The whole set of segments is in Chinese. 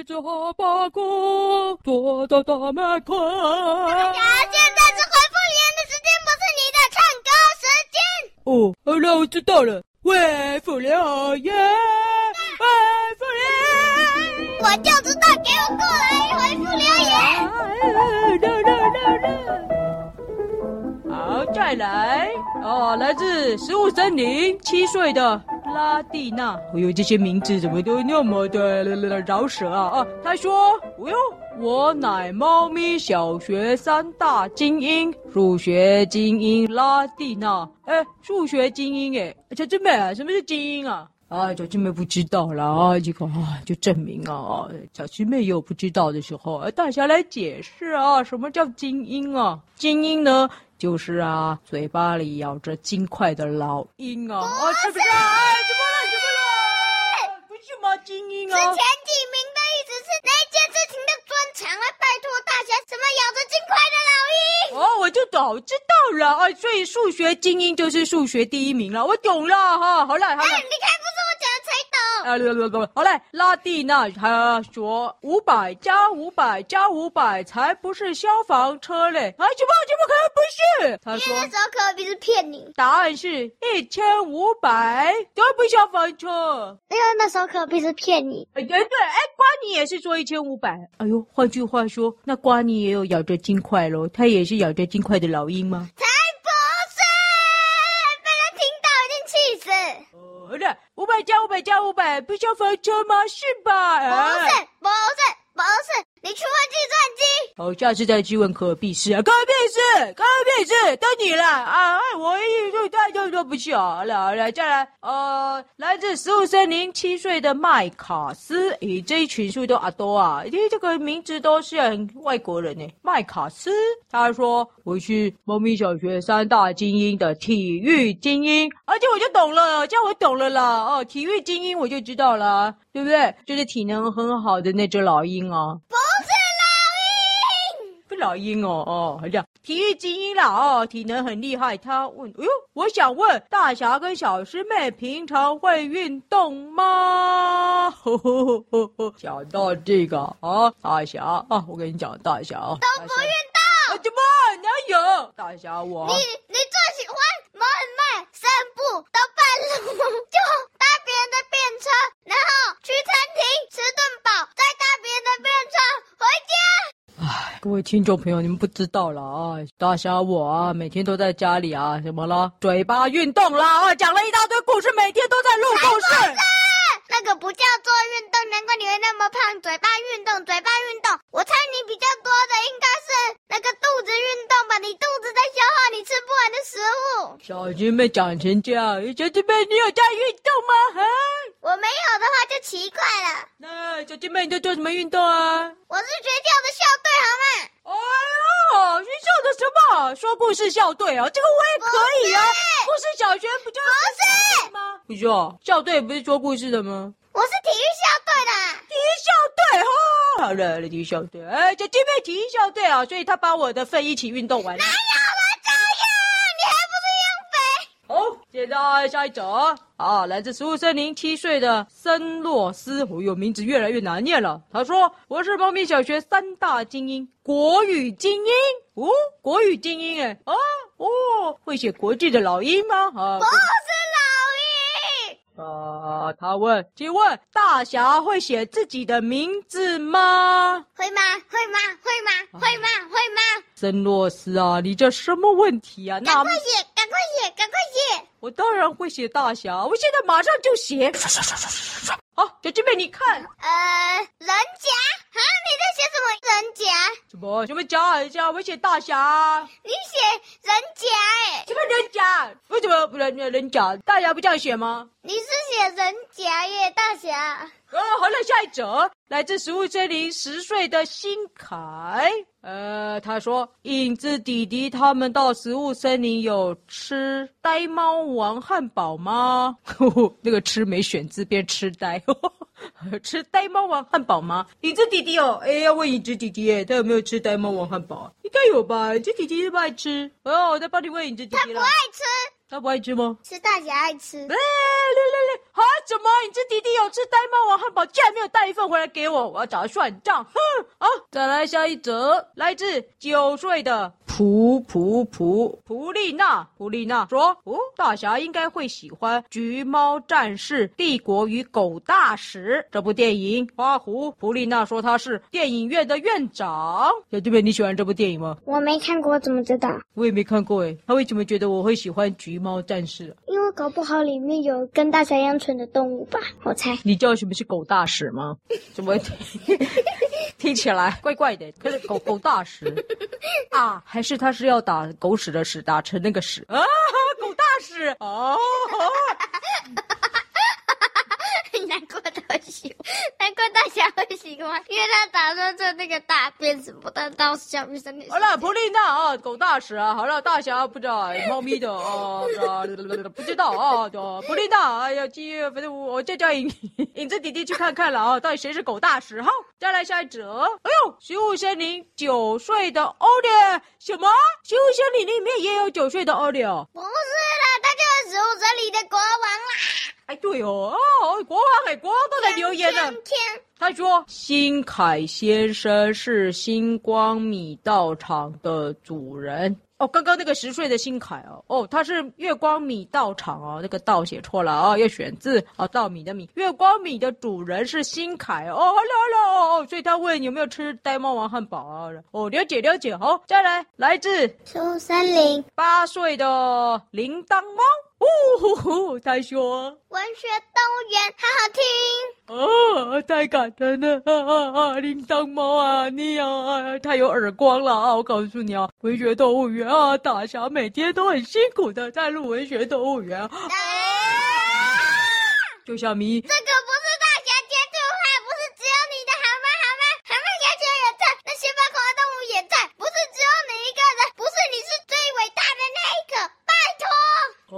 一只哈巴狗坐在大门口。大家现在是回复留言的时间，不是你的唱歌时间。哦，好了，我知道了。回复留言，回复留言，我就知道，给我过来回复留言。好，再来哦，来自食物森林七岁的。拉蒂娜，哎呦，这些名字怎么都那么的饶舌啊！啊，他说：“哎呦，我乃猫咪小学三大精英，数学精英拉蒂娜。哎，数学精英哎，小师妹啊，什么是精英啊？啊，小师妹不知道了啊，这个啊，就证明啊，小师妹有不知道的时候，大侠来解释啊，什么叫精英啊？精英呢？”就是啊，嘴巴里咬着金块的老鹰啊！啊是，是不是？哎，怎么了？怎么了？不是吗？精英哦！是前几名的意思是那件事情的专长啊？拜托大侠，什么咬着金块的老鹰？哦，我就早知道了哎！所以数学精英就是数学第一名了，我懂了哈！好了，好了。哎，你看，不是我啊，好嘞，拉蒂娜他说五百加五百加五百才不是消防车嘞！啊，怎么怎么可能不是？他说那时候可比是骗你。答案是一千五百都不消防车。因为那时候可比是骗你。哎，对对，哎，瓜尼也是说一千五百。哎呦，换句话说，那瓜尼也有咬着金块喽？他也是咬着金块的老鹰吗？才不是！被他听到一定气死。哦，好的。五百加五百加五百，不消房车吗？是吧？不是，不是，不是，你去问计算机。好，下次再去问可比斯啊，可比斯，可比斯，到你了啊！我一就大就都不去啊。来来来，再来，呃，来自食物森林七岁的麦卡斯，咦，这一群数都阿多啊，咦，这个名字都是很外国人呢。麦卡斯，他说我是猫咪小学三大精英的体育精英，而且我就懂了，这样我懂了啦。哦，体育精英我就知道了，对不对？就是体能很好的那只老鹰啊。不是老鹰，哦哦，这样体育精英啦哦，体能很厉害。他问，哎呦，我想问大侠跟小师妹平常会运动吗？呵呵呵呵呵，讲到这个啊，大侠啊，我跟你讲，大侠啊，都不运动，怎么哪有？大侠我，你你最喜欢慢慢散步到半路就。然后去餐厅吃顿饱，再搭别人的便车回家。唉，各位听众朋友，你们不知道了啊！大侠我啊，每天都在家里啊，怎么了？嘴巴运动啦啊，讲了一大堆故事，每天都在录故事。那个不叫做运动，难怪你会那么胖。嘴巴运动，嘴巴运动。我猜你比较多的应该是那个肚子运动吧？你肚子在消化你吃不完的食物。小师妹长成这样，小师妹你有在运动吗？哈，我没有的话就奇怪了。那小师妹你在做什么运动啊？我是学校的校队，好吗？哎呦，学校的什么？说故事校队啊，这个我也可以啊。不是小学不就？不是吗？不是哦，校队不是说故事的吗？我是体育校队的。体育校队哈，好了，体育校队。哎，这这边体育校队啊，所以他把我的份一起运动完了。哪有了这样？你还不是一样肥？好，现在下一则啊，来自食物森林七岁的森洛斯，我有，名字越来越难念了。他说：“我是猫咪小学三大精英，国语精英。哦，国语精英，哎，啊，哦，会写国字的老鹰吗？啊，不是老鹰。啊，他问，请问大侠会写自己的名字吗？会吗？会吗？会吗？会吗？会吗？森洛斯啊，你这什么问题啊？赶快写，赶快写，赶快写。我当然会写大侠，我现在马上就写。刷刷刷刷刷刷。好，小师妹，你看。呃，人甲啊，你在写什么人甲？什么什么甲人家？我写大侠。你写人甲哎？什么人甲？为什么不人人甲？大侠不这样写吗？你是写人甲耶，大侠。哦，好了，下一则来自食物森林十岁的新凯。呃，他说影子弟弟他们到食物森林有吃呆猫王汉堡吗？呵呵，那个吃没选字，变痴呆。吃呆猫王汉堡吗？影子弟弟哦，哎，要问影子弟弟，哎，他有没有吃呆猫王汉堡？应该有吧？影子弟弟是不爱吃。哦，我在帮你问影子弟弟了。他不爱吃。他不爱吃吗？是大姐爱吃。哎，来来来，啊，怎么？你这弟弟有吃呆猫王汉堡，竟然没有带一份回来给我？我要找他算账。哼！好，再来下一则，来自九岁的。普普普普丽娜，普丽娜说：“哦，大侠应该会喜欢《橘猫战士：帝国与狗大使》这部电影。”花狐普丽娜说：“他是电影院的院长。”小弟妹，你喜欢这部电影吗？我没看过，怎么知道？我也没看过诶。他为什么觉得我会喜欢《橘猫战士》？因为搞不好里面有跟大侠一样蠢的动物吧？我猜。你知道什么是狗大使吗？怎么 听起来怪怪的？可是狗狗大使啊，还是？是，他是要打狗屎的屎，打成那个屎啊！狗大屎啊！难怪他喜欢，难怪大侠会喜欢，因为他打算做那个大便什么的，到小鱼身里。好了，普丽娜啊，狗大使啊，好了，大侠不知道，猫咪的啊，不知道啊，普丽娜，哎呀，今反正我我再叫影影子弟弟去看看了啊，到底谁是狗大使？好，再来下一则。哎呦，食物森林九岁的奥利，什么？食物森林里面也有九岁的奥利？不是啦，他就是食物森林的国王啦。哎，对哦，哦，国王哎，国王都在留言呢。他说：“新凯先生是星光米道场的主人。”哦，刚刚那个十岁的新凯哦，哦，他是月光米道场哦，那个道写错了啊、哦，要选字哦，稻米的米，月光米的主人是新凯哦，好了好了哦，所以他问有没有吃呆猫王汉堡啊？哦，了解了解，好，再来，来自食物森林八岁的铃铛猫。呜呼呼，他说：“文学动物园好好听啊，太感人了！啊啊啊，铃铛猫啊，你啊，太有耳光了啊！我告诉你啊，文学动物园啊，大侠每天都很辛苦的在录文学动物园啊，啊就像咪。”这个。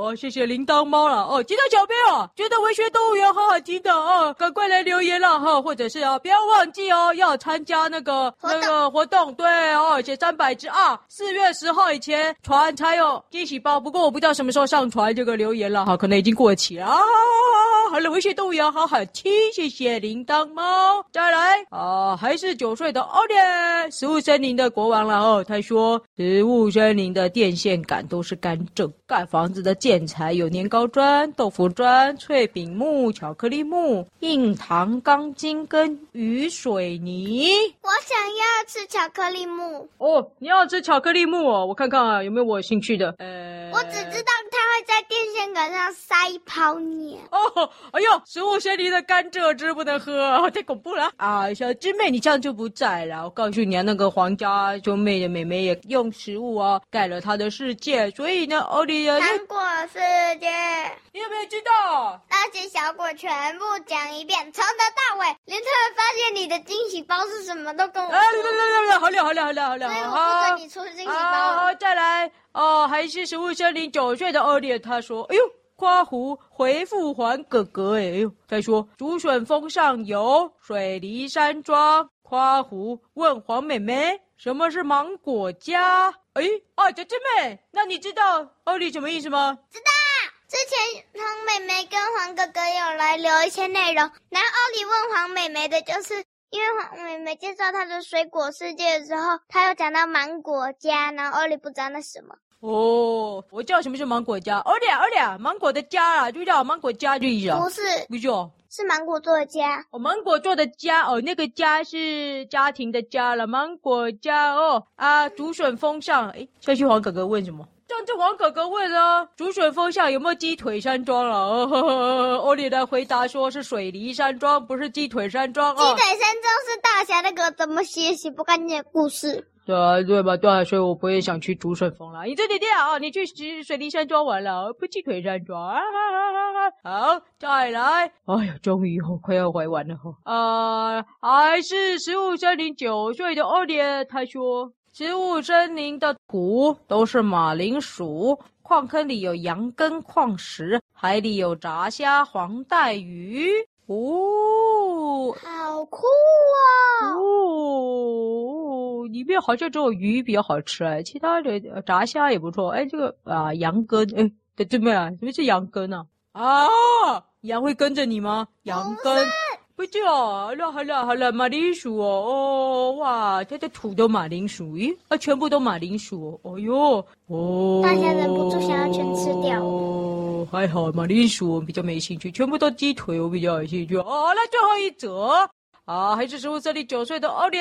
哦，谢谢铃铛猫了哦，其他小朋友觉得文学动物园好好听的哦，赶快来留言了哈，或者是啊，不要忘记哦，要参加那个那个活动，对哦，写三百字啊，四月十号以前传才有惊喜包，不过我不知道什么时候上传这个留言了哈，可能已经过期了啊。好了，文学动物园好好听，谢谢铃铛猫。再来啊，还是九岁的奥利，食物森林的国王了哦。他说，食物森林的电线杆都是干净，盖房子的建材有年糕砖、豆腐砖、脆饼木、巧克力木、硬糖钢筋跟雨水泥。我想要吃巧克力木。哦，你要吃巧克力木哦？我看看啊，有没有我有兴趣的。呃，我只知道它会在电线杆上塞一泡尿。哦。哎呦，食物森林的甘蔗汁不能喝，太恐怖了啊！小师妹，你这样就不在了。我告诉你啊，那个皇家兄妹的妹妹也用食物啊盖了她的世界，所以呢，奥利亚糖果世界，你有没有知道？那些小果全部讲一遍，从头到尾，连他们发现你的惊喜包是什么都跟我哎。来来来来来，好了好了好了好了，所以我不准你出惊喜包。好，好，再来哦，还是食物森林九岁的恶劣，他说：“哎呦。”花狐回复还哥哥哎呦，再说竹笋峰上有水梨山庄。花狐问黄妹妹：“什么是芒果家？”哎，啊，姐姐妹，那你知道奥利什么意思吗？知道。之前黄妹妹跟黄哥哥有来聊一些内容，然后奥利问黄妹妹的就是，因为黄妹妹介绍她的水果世界的时候，她有讲到芒果家，然后奥利不知道那是什么。哦，我知道什么是芒果家，奥利奥利，芒果的家啊，就叫芒果家就意思啊。不是，不是哦，是芒果做的家。哦，芒果做的家哦，那个家是家庭的家了，芒果家哦啊，竹笋峰上，诶，小旭黄哥哥问什么？上次王哥哥问啊，竹笋峰下有没有鸡腿山庄了？哦，呵呵，奥利来回答说是水梨山庄，不是鸡腿山庄。鸡腿山庄是大侠那个怎么写写不干净的故事。对啊，对吧？对啊，所以我不会想去竹笋峰了。你这点点啊，你去水梨山庄玩了，不去腿山庄啊，啊，啊！好，再来。哎呀，终于哦，快要玩完了哈。啊，还是食物森林九岁的奥利，他说，食物森林的土都是马铃薯，矿坑里有羊羹矿石，海里有炸虾、黄带鱼。哦，好酷啊！哦。里面好像只有鱼比较好吃哎，其他的炸虾也不错哎，这个啊羊羹哎，对对面啊，什么是羊羹啊？啊，羊会跟着你吗？羊羹。不叫，好了好了好了，马铃薯哦哦哇，它的土豆马铃薯，咦啊，全部都马铃薯哦，哦哟哦，大家忍不住想要全吃掉。哦，还好马铃薯我比较没兴趣，全部都鸡腿我比较有兴趣。哦。那最后一则。啊，还是食物森林九岁的奥利，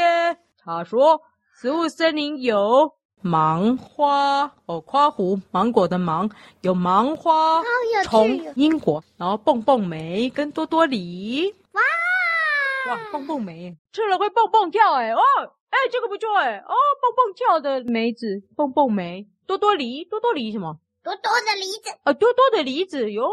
他说食物森林有芒花哦，夸湖芒果的芒有芒花，从英国，然后蹦蹦梅跟多多梨，哇。哇，蹦蹦梅吃了会蹦蹦跳哎哦哎，这个不错哎哦，蹦蹦跳的梅子，蹦蹦梅，多多梨，多多梨什么？多多的梨子啊，多多的梨子哟，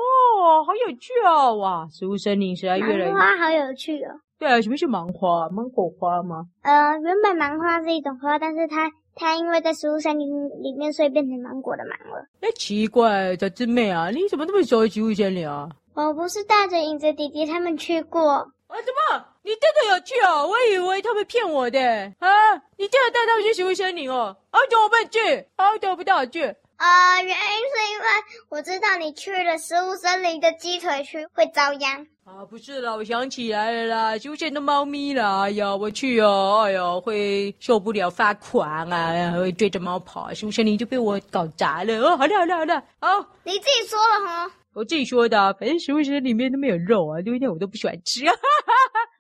好有趣哦！哇，食物森林实在越来越芒花好有趣哦。对啊，什么是芒花？芒果花吗？呃，原本芒花是一种花，但是它它因为在食物森林里面，所以变成芒果的芒了。哎，奇怪，小狮妹啊，你怎么那么熟悉食物森林啊？我不是带着影子弟弟他们去过。啊，怎么？你真的有去哦？我以为他们骗我的。啊，你真的带他们去食物森林哦？啊，怎么不去？啊，怎么不带我去？啊，原因是因为我知道你去了食物森林的鸡腿区会遭殃。啊，不是啦，我想起来了啦，食物森林的猫咪啦，哎呀，我去哦，哎呀，会受不了发狂啊，会追着猫跑，食物森林就被我搞砸了。哦，好了，好了，好了，好，你自己说了哈。我自己说的，反正食物森林里面都没有肉啊，因为我都不喜欢吃。哈哈哈。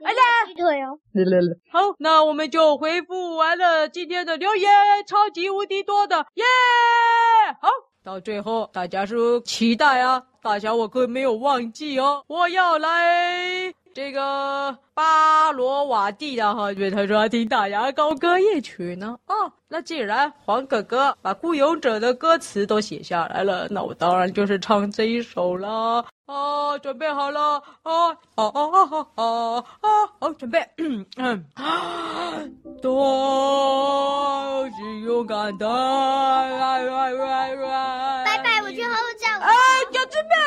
好，来了鸡腿哦。来来来，好，那我们就回复完了今天的留言，超级无敌多的，耶！好，到最后大家是期待啊，大家我可没有忘记哦，我要来。这个巴罗瓦蒂的哈，因为他说要听大牙高歌夜曲呢。哦，那既然黄哥哥把《孤勇者》的歌词都写下来了，那我当然就是唱这一首了。哦，准备好了。哦，哦哦哦哦哦哦，好，准备。嗯嗯，都是勇敢的。拜拜，我去喝喝茶。哎，小狮妹，不走，不，等一下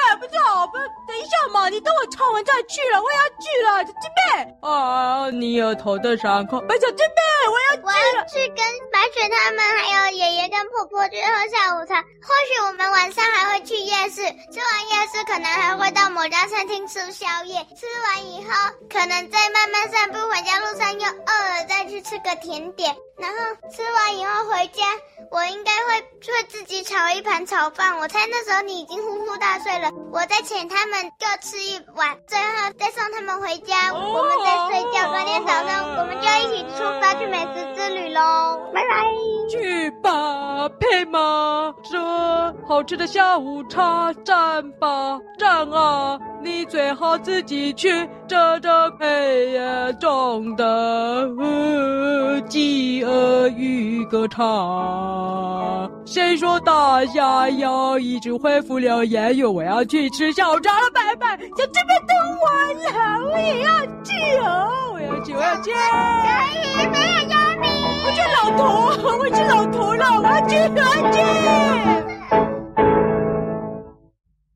你等我唱完再去了，我也要去了，小狮妹。啊，你有头的伤口。哎，小狮妹，我要去了。我要去跟白雪他们，还有爷爷跟婆婆去喝下午茶。或许我们晚上还会去夜市，吃完夜市可能还会到某家餐厅吃宵夜。吃完以后，可能再慢慢散步回家，路上又饿了，再去吃个甜点。然后吃完以后回家，我应该会会自己炒一盘炒饭。我猜那时候你已经呼呼大睡了，我再请他们各吃一碗，最后再送他们回家，我们再睡觉。隔天早上我们就一起出发去美食之旅喽！拜拜。去吧，配马车，好吃的下午茶，站吧，站啊！你最好自己去，这这黑夜中的饥饿与歌唱。谁说大侠要一直恢复了言？语我要去吃小炸了，拜拜！就这边等我呀，我也要去哦，我要去，我要去。可以，没有压力。我是老头，我是老头了，我要去，我要去。